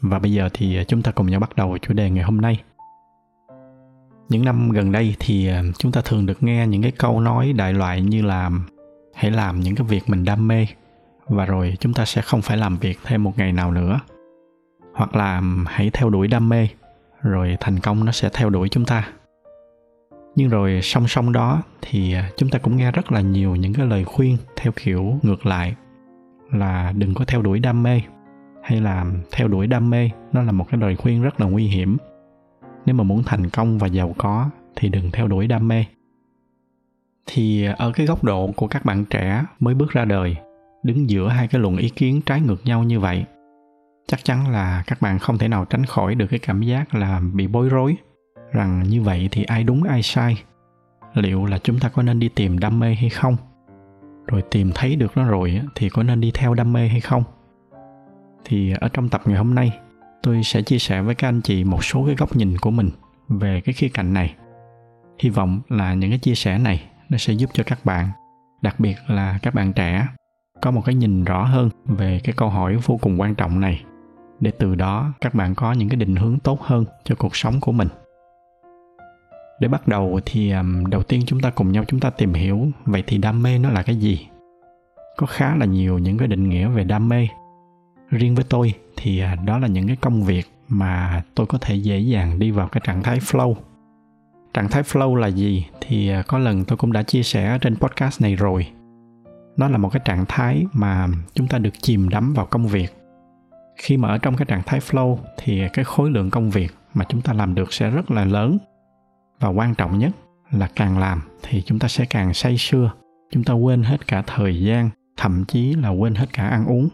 và bây giờ thì ờ, chúng ta cùng nhau bắt đầu chủ đề ngày hôm nay. Những năm gần đây thì ờ, chúng ta thường được nghe những cái câu nói đại loại như là, hãy làm những cái việc mình đam mê, và rồi chúng ta sẽ không phải làm việc thêm một ngày nào nữa. Hoặc là, hãy theo đuổi đam mê, rồi thành công nó sẽ theo đuổi chúng ta. Nhưng rồi song song đó thì ờ, chúng ta cũng nghe rất là nhiều những cái lời khuyên theo kiểu ngược lại là đừng có theo đuổi đam mê hay là theo đuổi đam mê, nó là một cái lời khuyên rất là nguy hiểm. Nếu mà muốn thành công và giàu có thì đừng theo đuổi đam mê. Thì ở cái góc độ của các bạn trẻ mới bước ra đời, đứng giữa hai cái luồng ý kiến trái ngược nhau như vậy, chắc chắn là các bạn không thể nào tránh khỏi được cái cảm giác là bị bối rối rằng như vậy thì ai đúng, ai sai. Liệu là chúng ta có nên đi tìm đam mê hay không? Rồi tìm thấy được nó rồi thì có nên đi theo đam mê hay không? Thì ở trong tập ngày hôm nay, tôi sẽ chia sẻ với các anh chị một số cái góc nhìn của mình về cái khía cạnh này. Hy vọng là những cái chia sẻ này nó sẽ giúp cho các bạn, đặc biệt là các bạn trẻ, có một cái nhìn rõ hơn về cái câu hỏi vô cùng quan trọng này. Để từ đó các bạn có những cái định hướng tốt hơn cho cuộc sống của mình. Để bắt đầu thì đầu tiên chúng ta cùng nhau chúng ta tìm hiểu, vậy thì đam mê nó là cái gì? Có khá là nhiều những cái định nghĩa về đam mê riêng với tôi thì à, đó là những cái công việc mà tôi có thể dễ dàng đi vào cái trạng thái flow. Trạng thái flow là gì? Thì à, có lần tôi cũng đã chia sẻ trên podcast này rồi. Nó là một cái trạng thái mà chúng ta được chìm đắm vào công việc. Khi mà ở trong cái trạng thái flow thì cái khối lượng công việc mà chúng ta làm được sẽ rất là lớn. Và quan trọng nhất là càng làm thì chúng ta sẽ càng say sưa. Chúng ta quên hết cả thời gian, thậm chí là quên hết cả ăn uống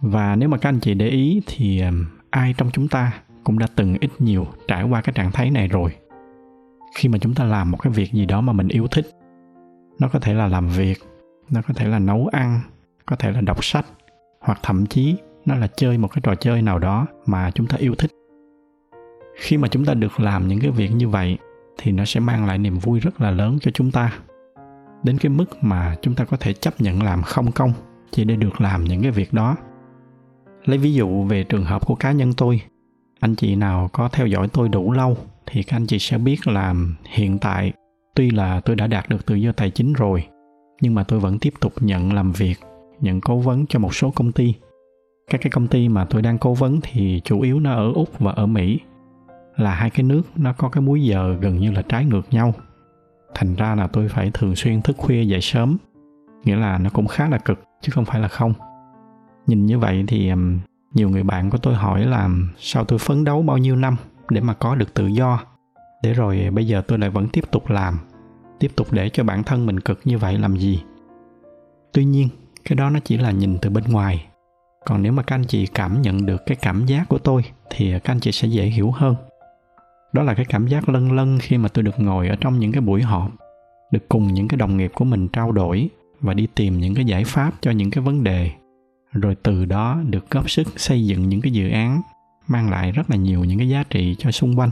và nếu mà các anh chị để ý thì ai trong chúng ta cũng đã từng ít nhiều trải qua cái trạng thái này rồi. Khi mà chúng ta làm một cái việc gì đó mà mình yêu thích, nó có thể là làm việc, nó có thể là nấu ăn, có thể là đọc sách, hoặc thậm chí nó là chơi một cái trò chơi nào đó mà chúng ta yêu thích. Khi mà chúng ta được làm những cái việc như vậy thì nó sẽ mang lại niềm vui rất là lớn cho chúng ta. Đến cái mức mà chúng ta có thể chấp nhận làm không công chỉ để được làm những cái việc đó lấy ví dụ về trường hợp của cá nhân tôi. Anh chị nào có theo dõi tôi đủ lâu thì các anh chị sẽ biết là hiện tại tuy là tôi đã đạt được tự do tài chính rồi, nhưng mà tôi vẫn tiếp tục nhận làm việc, nhận cố vấn cho một số công ty. Các cái công ty mà tôi đang cố vấn thì chủ yếu nó ở úc và ở mỹ. Là hai cái nước nó có cái múi giờ gần như là trái ngược nhau. Thành ra là tôi phải thường xuyên thức khuya dậy sớm, nghĩa là nó cũng khá là cực, chứ không phải là không nhìn như vậy thì nhiều người bạn của tôi hỏi là sao tôi phấn đấu bao nhiêu năm để mà có được tự do? Để rồi bây giờ tôi lại vẫn tiếp tục làm, tiếp tục để cho bản thân mình cực như vậy làm gì? Tuy nhiên, cái đó nó chỉ là nhìn từ bên ngoài. Còn nếu mà các anh chị cảm nhận được cái cảm giác của tôi thì các anh chị sẽ dễ hiểu hơn. Đó là cái cảm giác lân lân khi mà tôi được ngồi ở trong những cái buổi họp, được cùng những cái đồng nghiệp của mình trao đổi và đi tìm những cái giải pháp cho những cái vấn đề rồi từ đó được góp sức xây dựng những cái dự án, mang lại rất là nhiều những cái giá trị cho xung quanh.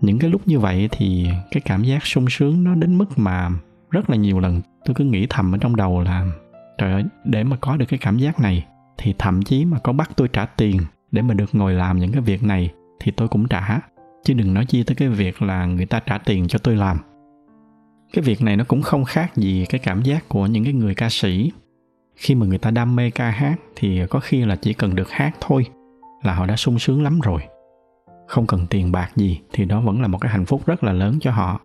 Những cái lúc như vậy thì cái cảm giác sung sướng nó đến mức mà rất là nhiều lần tôi cứ nghĩ thầm ở trong đầu là, trời ơi, để mà có được cái cảm giác này thì thậm chí mà có bắt tôi trả tiền để mà được ngồi làm những cái việc này thì tôi cũng trả. Chứ đừng nói chi tới cái việc là người ta trả tiền cho tôi làm. Cái việc này nó cũng không khác gì cái cảm giác của những cái người ca sĩ khi mà người ta đam mê ca hát thì có khi là chỉ cần được hát thôi là họ đã sung sướng lắm rồi. Không cần tiền bạc gì thì đó vẫn là một cái hạnh phúc rất là lớn cho họ.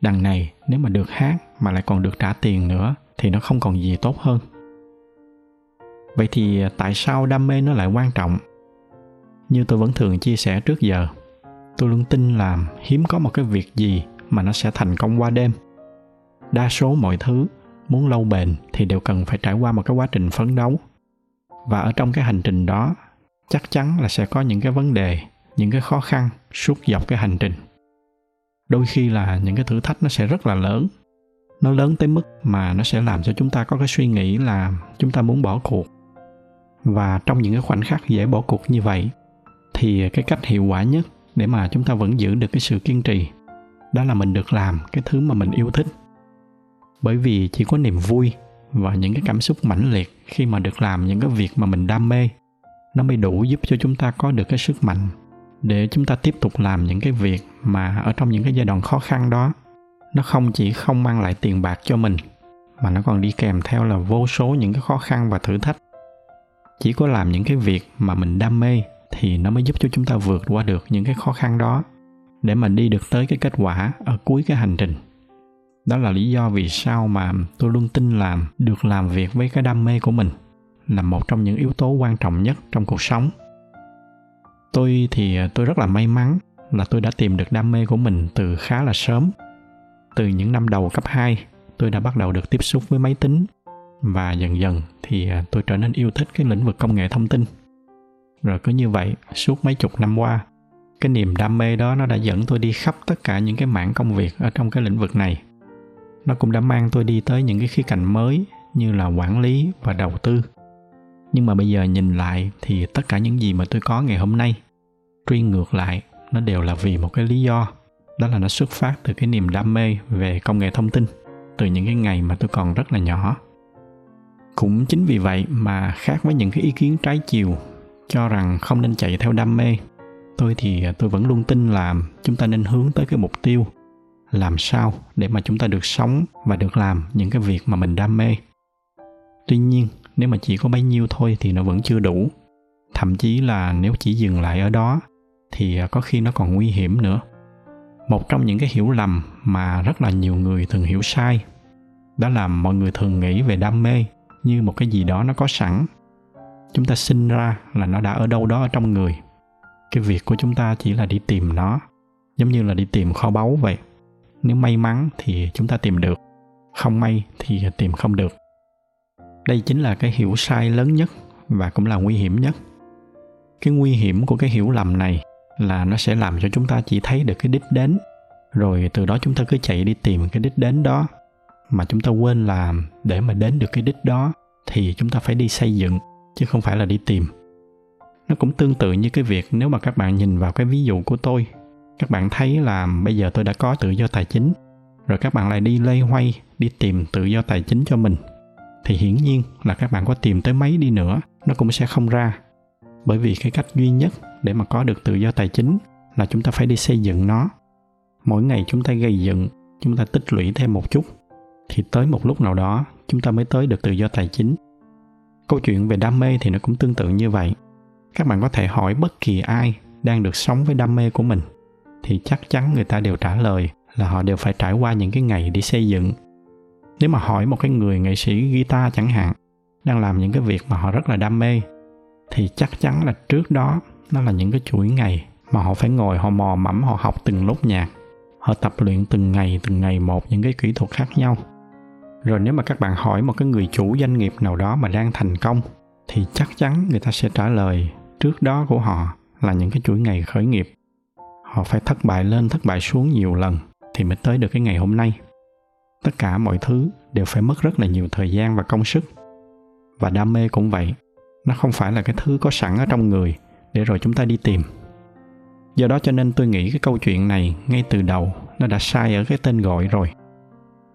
Đằng này, nếu mà được hát mà lại còn được trả tiền nữa thì nó không còn gì tốt hơn. Vậy thì tại sao đam mê nó lại quan trọng? Như tôi vẫn thường chia sẻ trước giờ, tôi luôn tin là hiếm có một cái việc gì mà nó sẽ thành công qua đêm. Đa số mọi thứ muốn lâu bền thì đều cần phải trải qua một cái quá trình phấn đấu. Và ở trong cái hành trình đó, chắc chắn là sẽ có những cái vấn đề, những cái khó khăn suốt dọc cái hành trình. Đôi khi là những cái thử thách nó sẽ rất là lớn. Nó lớn tới mức mà nó sẽ làm cho chúng ta có cái suy nghĩ là chúng ta muốn bỏ cuộc. Và trong những cái khoảnh khắc dễ bỏ cuộc như vậy, thì cái cách hiệu quả nhất để mà chúng ta vẫn giữ được cái sự kiên trì, đó là mình được làm cái thứ mà mình yêu thích bởi vì chỉ có niềm vui và những cái cảm xúc mãnh liệt khi mà được làm những cái việc mà mình đam mê. Nó mới đủ giúp cho chúng ta có được cái sức mạnh để chúng ta tiếp tục làm những cái việc mà ở trong những cái giai đoạn khó khăn đó. Nó không chỉ không mang lại tiền bạc cho mình, mà nó còn đi kèm theo là vô số những cái khó khăn và thử thách. Chỉ có làm những cái việc mà mình đam mê thì nó mới giúp cho chúng ta vượt qua được những cái khó khăn đó. Để mà đi được tới cái kết quả ở cuối cái hành trình đó là lý do vì sao mà tôi luôn tin là được làm việc với cái đam mê của mình là một trong những yếu tố quan trọng nhất trong cuộc sống. Tôi thì à, tôi rất là may mắn là tôi đã tìm được đam mê của mình từ khá là sớm. Từ những năm đầu cấp 2 tôi đã bắt đầu được tiếp xúc với máy tính và dần dần thì à, tôi trở nên yêu thích cái lĩnh vực công nghệ thông tin. Rồi cứ như vậy, suốt mấy chục năm qua, cái niềm đam mê đó nó đã dẫn tôi đi khắp tất cả những cái mảng công việc ở trong cái lĩnh vực này nó cũng đã mang tôi đi tới những cái khía cạnh mới như là quản lý và đầu tư. Nhưng mà bây giờ nhìn lại thì tất cả những gì mà tôi có ngày hôm nay, truy ngược lại, nó đều là vì một cái lý do. Đó là nó xuất phát từ cái niềm đam mê về công nghệ thông tin từ những cái ngày mà tôi còn rất là nhỏ. Cũng chính vì vậy mà khác với những cái ý kiến trái chiều cho rằng không nên chạy theo đam mê, tôi thì à, tôi vẫn luôn tin là chúng ta nên hướng tới cái mục tiêu làm sao để mà chúng ta được sống và được làm những cái việc mà mình đam mê. Tuy nhiên, nếu mà chỉ có bấy nhiêu thôi thì nó vẫn chưa đủ. Thậm chí là nếu chỉ dừng lại ở đó thì à, có khi nó còn nguy hiểm nữa. Một trong những cái hiểu lầm mà rất là nhiều người thường hiểu sai, đó là mọi người thường nghĩ về đam mê như một cái gì đó nó có sẵn. Chúng ta sinh ra là nó đã ở đâu đó ở trong người. Cái việc của chúng ta chỉ là đi tìm nó, giống như là đi tìm kho báu vậy nếu may mắn thì chúng ta tìm được. Không may thì tìm không được. Đây chính là cái hiểu sai lớn nhất và cũng là nguy hiểm nhất. Cái nguy hiểm của cái hiểu lầm này là nó sẽ làm cho chúng ta chỉ thấy được cái đích đến. Rồi từ đó chúng ta cứ chạy đi tìm cái đích đến đó. Mà chúng ta quên là để mà đến được cái đích đó thì chúng ta phải đi xây dựng, chứ không phải là đi tìm. Nó cũng tương tự như cái việc nếu mà các bạn nhìn vào cái ví dụ của tôi các bạn thấy là bây giờ tôi đã có tự do tài chính. Rồi các bạn lại đi lây hoay, đi tìm tự do tài chính cho mình. Thì hiển nhiên là các bạn có tìm tới mấy đi nữa, nó cũng sẽ không ra. Bởi vì cái cách duy nhất để mà có được tự do tài chính là chúng ta phải đi xây dựng nó. Mỗi ngày chúng ta gây dựng, chúng ta tích lũy thêm một chút. Thì tới một lúc nào đó, chúng ta mới tới được tự do tài chính. Câu chuyện về đam mê thì nó cũng tương tự như vậy. Các bạn có thể hỏi bất kỳ ai đang được sống với đam mê của mình thì chắc chắn người ta đều trả lời là họ đều phải trải qua những cái ngày đi xây dựng. Nếu mà hỏi một cái người nghệ sĩ guitar chẳng hạn, đang làm những cái việc mà họ rất là đam mê, thì chắc chắn là trước đó nó là những cái chuỗi ngày mà họ phải ngồi, họ mò mẫm, họ học từng lúc nhạc, họ tập luyện từng ngày từng ngày một những cái kỹ thuật khác nhau. Rồi nếu mà các bạn hỏi một cái người chủ doanh nghiệp nào đó mà đang thành công, thì chắc chắn người ta sẽ trả lời trước đó của họ là những cái chuỗi ngày khởi nghiệp họ phải thất bại lên, thất bại xuống nhiều lần thì mới tới được cái ngày hôm nay. Tất cả mọi thứ đều phải mất rất là nhiều thời gian và công sức. Và đam mê cũng vậy, nó không phải là cái thứ có sẵn ở trong người để rồi chúng ta đi tìm. Do đó cho nên tôi nghĩ cái câu chuyện này ngay từ đầu nó đã sai ở cái tên gọi rồi.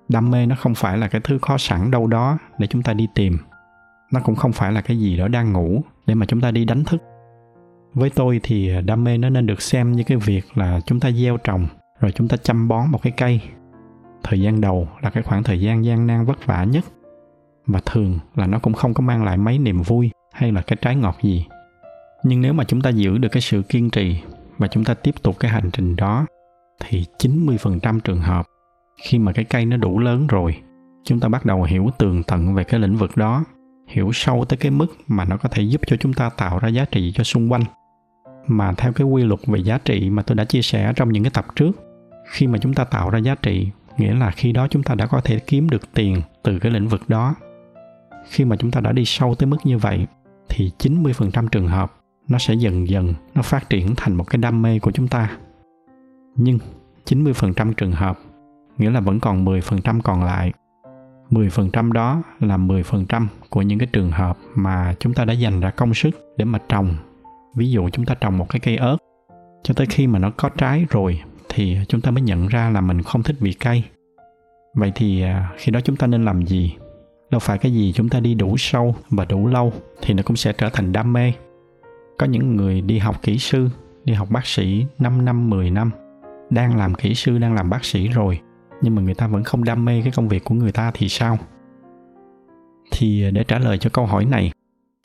Đam mê nó không phải là cái thứ có sẵn đâu đó để chúng ta đi tìm. Nó cũng không phải là cái gì đó đang ngủ để mà chúng ta đi đánh thức với tôi thì đam mê nó nên được xem như cái việc là chúng ta gieo trồng, rồi chúng ta chăm bón một cái cây. Thời gian đầu là cái khoảng thời gian gian nan vất vả nhất, và thường là nó cũng không có mang lại mấy niềm vui hay là cái trái ngọt gì. Nhưng nếu mà chúng ta giữ được cái sự kiên trì và chúng ta tiếp tục cái hành trình đó, thì 90% trường hợp khi mà cái cây nó đủ lớn rồi, chúng ta bắt đầu hiểu tường tận về cái lĩnh vực đó, hiểu sâu tới cái mức mà nó có thể giúp cho chúng ta tạo ra giá trị cho xung quanh mà theo cái quy luật về giá trị mà tôi đã chia sẻ trong những cái tập trước, khi mà chúng ta tạo ra giá trị, nghĩa là khi đó chúng ta đã có thể kiếm được tiền từ cái lĩnh vực đó khi mà chúng ta đã đi sâu tới mức như vậy, thì 90% trường hợp nó sẽ dần dần nó phát triển thành một cái đam mê của chúng ta nhưng 90% trường hợp, nghĩa là vẫn còn 10% còn lại 10% đó là 10% của những cái trường hợp mà chúng ta đã dành ra công sức để mà trồng. Ví dụ chúng ta trồng một cái cây ớt cho tới khi mà nó có trái rồi thì chúng ta mới nhận ra là mình không thích vị cay. Vậy thì à, khi đó chúng ta nên làm gì? Đâu phải cái gì chúng ta đi đủ sâu và đủ lâu thì nó cũng sẽ trở thành đam mê. Có những người đi học kỹ sư, đi học bác sĩ 5 năm, 10 năm, đang làm kỹ sư, đang làm bác sĩ rồi nhưng mà người ta vẫn không đam mê cái công việc của người ta thì sao thì à, để trả lời cho câu hỏi này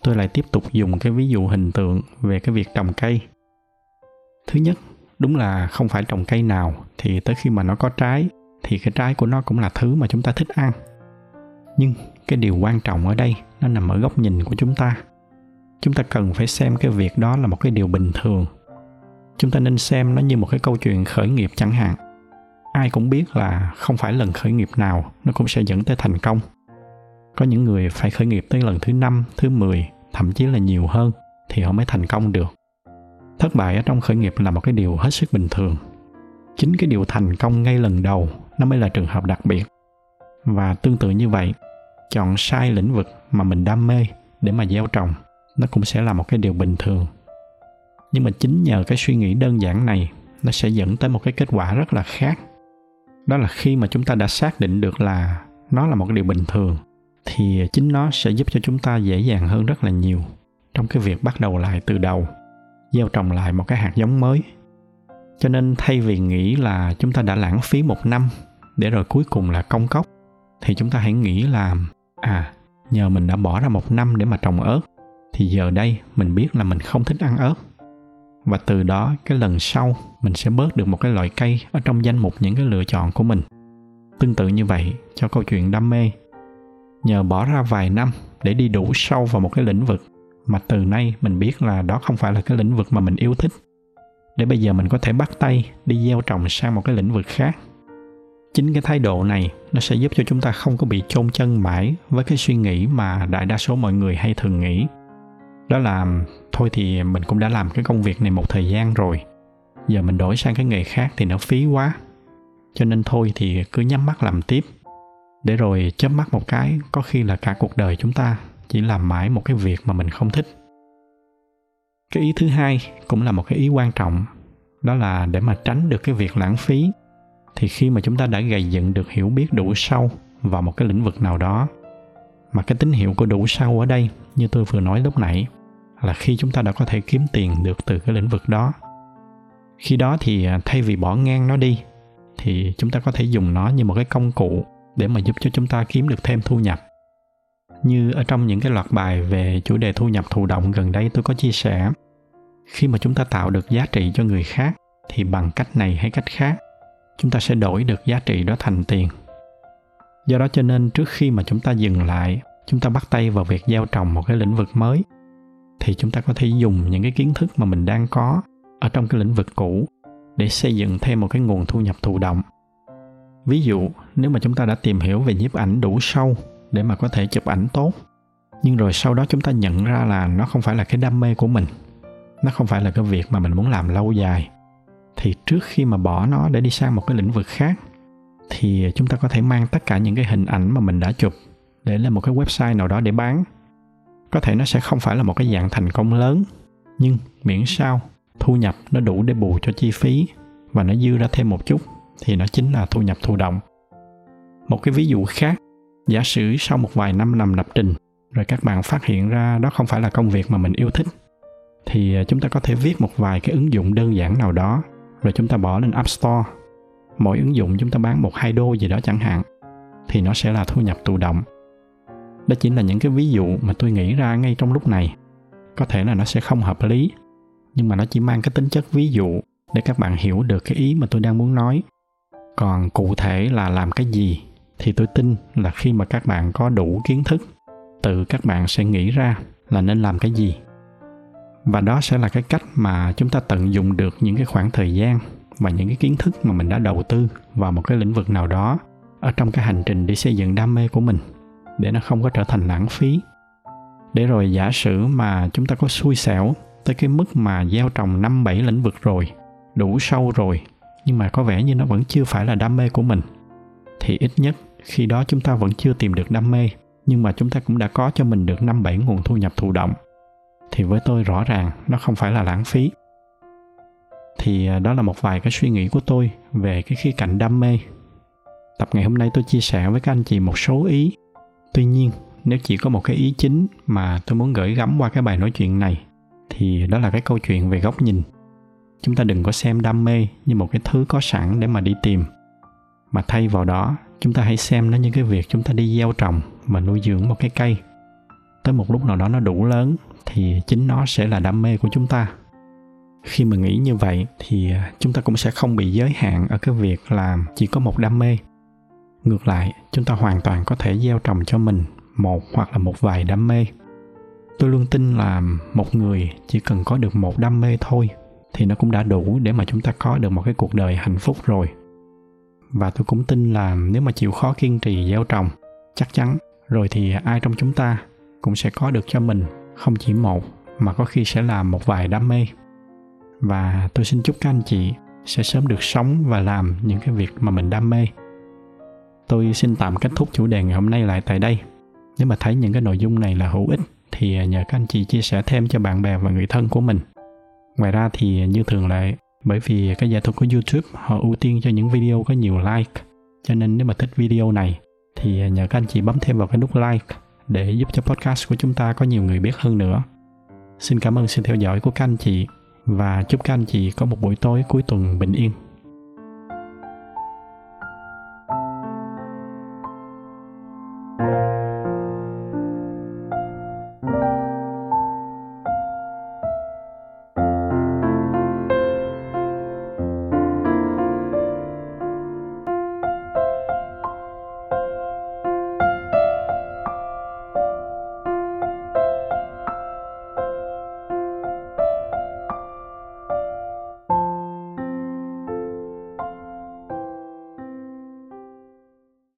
tôi lại tiếp tục dùng cái ví dụ hình tượng về cái việc trồng cây. Thứ nhất, đúng là không phải trồng cây nào thì tới khi mà nó có trái, thì cái trái của nó cũng là thứ mà chúng ta thích ăn. Nhưng cái điều quan trọng ở đây, nó nằm ở góc nhìn của chúng ta. Chúng ta cần phải xem cái việc đó là một cái điều bình thường. Chúng ta nên xem nó như một cái câu chuyện khởi nghiệp chẳng hạn. Ai cũng biết là không phải lần khởi nghiệp nào nó cũng sẽ dẫn tới thành công có những người phải khởi nghiệp tới lần thứ năm thứ 10, thậm chí là nhiều hơn thì họ mới thành công được. Thất bại ở trong khởi nghiệp là một cái điều hết sức bình thường. Chính cái điều thành công ngay lần đầu nó mới là trường hợp đặc biệt. Và tương tự như vậy, chọn sai lĩnh vực mà mình đam mê để mà gieo trồng nó cũng sẽ là một cái điều bình thường. Nhưng mà chính nhờ cái suy nghĩ đơn giản này nó sẽ dẫn tới một cái kết quả rất là khác đó là khi mà chúng ta đã xác định được là nó là một cái điều bình thường thì chính nó sẽ giúp cho chúng ta dễ dàng hơn rất là nhiều trong cái việc bắt đầu lại từ đầu, gieo trồng lại một cái hạt giống mới. Cho nên thay vì nghĩ là chúng ta đã lãng phí một năm để rồi cuối cùng là công cốc, thì chúng ta hãy nghĩ là à nhờ mình đã bỏ ra một năm để mà trồng ớt, thì giờ đây mình biết là mình không thích ăn ớt. Và từ đó cái lần sau mình sẽ bớt được một cái loại cây ở trong danh mục những cái lựa chọn của mình. Tương tự như vậy, cho câu chuyện đam mê nhờ bỏ ra vài năm để đi đủ sâu vào một cái lĩnh vực mà từ nay mình biết là đó không phải là cái lĩnh vực mà mình yêu thích. Để bây giờ mình có thể bắt tay đi gieo trồng sang một cái lĩnh vực khác. Chính cái thái độ này nó sẽ giúp cho chúng ta không có bị chôn chân mãi với cái suy nghĩ mà đại đa số mọi người hay thường nghĩ. Đó là, thôi thì mình cũng đã làm cái công việc này một thời gian rồi, giờ mình đổi sang cái nghề khác thì nó phí quá. Cho nên thôi thì cứ nhắm mắt làm tiếp để rồi chớp mắt một cái, có khi là cả cuộc đời chúng ta chỉ làm mãi một cái việc mà mình không thích. Cái ý thứ hai cũng là một cái ý quan trọng, đó là để mà tránh được cái việc lãng phí, thì khi mà chúng ta đã gầy dựng được hiểu biết đủ sâu vào một cái lĩnh vực nào đó, mà cái tín hiệu của đủ sâu ở đây, như tôi vừa nói lúc nãy, là khi chúng ta đã có thể kiếm tiền được từ cái lĩnh vực đó. Khi đó thì à, thay vì bỏ ngang nó đi, thì chúng ta có thể dùng nó như một cái công cụ để mà giúp cho chúng ta kiếm được thêm thu nhập. Như ở trong những cái loạt bài về chủ đề thu nhập thụ động gần đây tôi có chia sẻ, khi mà chúng ta tạo được giá trị cho người khác thì bằng cách này hay cách khác, chúng ta sẽ đổi được giá trị đó thành tiền. Do đó cho nên trước khi mà chúng ta dừng lại, chúng ta bắt tay vào việc gieo trồng một cái lĩnh vực mới, thì chúng ta có thể dùng những cái kiến thức mà mình đang có ở trong cái lĩnh vực cũ để xây dựng thêm một cái nguồn thu nhập thụ động ví dụ, nếu mà chúng ta đã tìm hiểu về nhiếp ảnh đủ sâu để mà có thể chụp ảnh tốt, nhưng rồi sau đó chúng ta nhận ra là nó không phải là cái đam mê của mình, nó không phải là cái việc mà mình muốn làm lâu dài, thì trước khi mà bỏ nó để đi sang một cái lĩnh vực khác, thì chúng ta có thể mang tất cả những cái hình ảnh mà mình đã chụp để lên một cái website nào đó để bán. Có thể nó sẽ không phải là một cái dạng thành công lớn, nhưng miễn sao thu nhập nó đủ để bù cho chi phí và nó dư ra thêm một chút thì nó chính là thu nhập thụ động. Một cái ví dụ khác, giả sử sau một vài năm làm lập trình, rồi các bạn phát hiện ra đó không phải là công việc mà mình yêu thích, thì à, chúng ta có thể viết một vài cái ứng dụng đơn giản nào đó, rồi chúng ta bỏ lên app store. Mỗi ứng dụng chúng ta bán một hai đô gì đó chẳng hạn, thì nó sẽ là thu nhập thụ động. Đó chính là những cái ví dụ mà tôi nghĩ ra ngay trong lúc này. Có thể là nó sẽ không hợp lý, nhưng mà nó chỉ mang cái tính chất ví dụ để các bạn hiểu được cái ý mà tôi đang muốn nói còn cụ thể là làm cái gì thì tôi tin là khi mà các bạn có đủ kiến thức, tự các bạn sẽ nghĩ ra là nên làm cái gì. Và đó sẽ là cái cách mà chúng ta tận dụng được những cái khoảng thời gian và những cái kiến thức mà mình đã đầu tư vào một cái lĩnh vực nào đó ở trong cái hành trình để xây dựng đam mê của mình để nó không có trở thành lãng phí. Để rồi giả sử mà chúng ta có xui xẻo tới cái mức mà gieo trồng năm bảy lĩnh vực rồi, đủ sâu rồi nhưng mà có vẻ như nó vẫn chưa phải là đam mê của mình. Thì ít nhất, khi đó chúng ta vẫn chưa tìm được đam mê, nhưng mà chúng ta cũng đã có cho mình được năm bảy nguồn thu nhập thụ động. Thì với tôi rõ ràng, nó không phải là lãng phí. Thì à, đó là một vài cái suy nghĩ của tôi về cái khía cạnh đam mê. Tập ngày hôm nay tôi chia sẻ với các anh chị một số ý. Tuy nhiên, nếu chỉ có một cái ý chính mà tôi muốn gửi gắm qua cái bài nói chuyện này, thì đó là cái câu chuyện về góc nhìn chúng ta đừng có xem đam mê như một cái thứ có sẵn để mà đi tìm. Mà thay vào đó, chúng ta hãy xem nó như cái việc chúng ta đi gieo trồng và nuôi dưỡng một cái cây. Tới một lúc nào đó nó đủ lớn, thì chính nó sẽ là đam mê của chúng ta. Khi mà nghĩ như vậy, thì chúng ta cũng sẽ không bị giới hạn ở cái việc làm chỉ có một đam mê. Ngược lại, chúng ta hoàn toàn có thể gieo trồng cho mình một hoặc là một vài đam mê. Tôi luôn tin là một người chỉ cần có được một đam mê thôi thì nó cũng đã đủ để mà chúng ta có được một cái cuộc đời hạnh phúc rồi. Và tôi cũng tin là nếu mà chịu khó kiên trì gieo trồng, chắc chắn rồi thì ai trong chúng ta cũng sẽ có được cho mình không chỉ một, mà có khi sẽ là một vài đam mê và tôi xin chúc các anh chị sẽ sớm được sống và làm những cái việc mà mình đam mê. Tôi xin tạm kết thúc chủ đề ngày hôm nay lại tại đây. Nếu mà thấy những cái nội dung này là hữu ích thì nhờ các anh chị chia sẻ thêm cho bạn bè và người thân của mình ngoài ra thì như thường lệ, bởi vì cái giải thuật của youtube, họ ưu tiên cho những video có nhiều like. Cho nên nếu mà thích video này, thì nhờ các anh chị bấm thêm vào cái nút like để giúp cho podcast của chúng ta có nhiều người biết hơn nữa. Xin cảm ơn sự theo dõi của các anh chị và chúc các anh chị có một buổi tối cuối tuần bình yên.